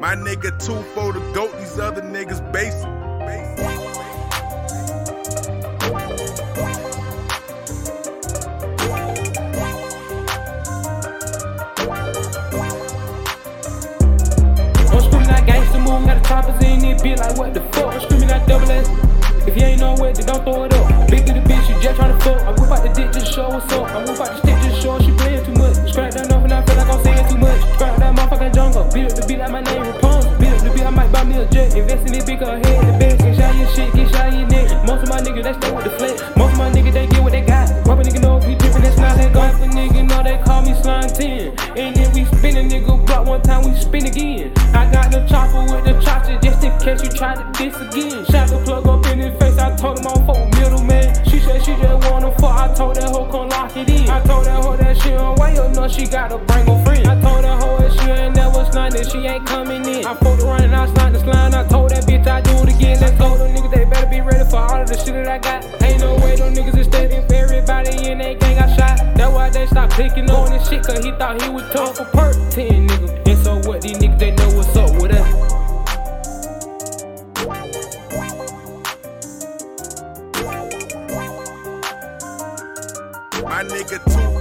My nigga two for the goat, these other niggas basic. The choppers in it, bitch like what the fuck. I'm screaming out double S. If you ain't know what, then don't throw it up. Big to the bitch, you just tryna fuck. Buy me. Invest in this big her head, the best. Get shy your shit, get shy your neck. Most of my niggas, they stay with the flex. Most of my niggas, they get what they got. Rubber nigga know we drippin', that's not that golf. Nigga know they call me slime 10. And then we spin a nigga block one time, we spin again. I got the chopper with the chopper just in case you try to diss again. Shot the plug up in his face, I told him I'm fuck with middleman. She said she just wanna fuck, I told that hoe come lock it in. I told that hoe that she on way up, no, she gotta bring her friend. That she ain't coming in. I fucked around and I the slime, I told that bitch I do it again. Let's them niggas, they better be ready for all of the shit that I got. Ain't no way them niggas is stepping everybody in that gang got shot. That's why they stopped clicking on this shit, cause he thought he was tough for perk 10 niggas. And so what, these niggas, they know what's up with us. My nigga two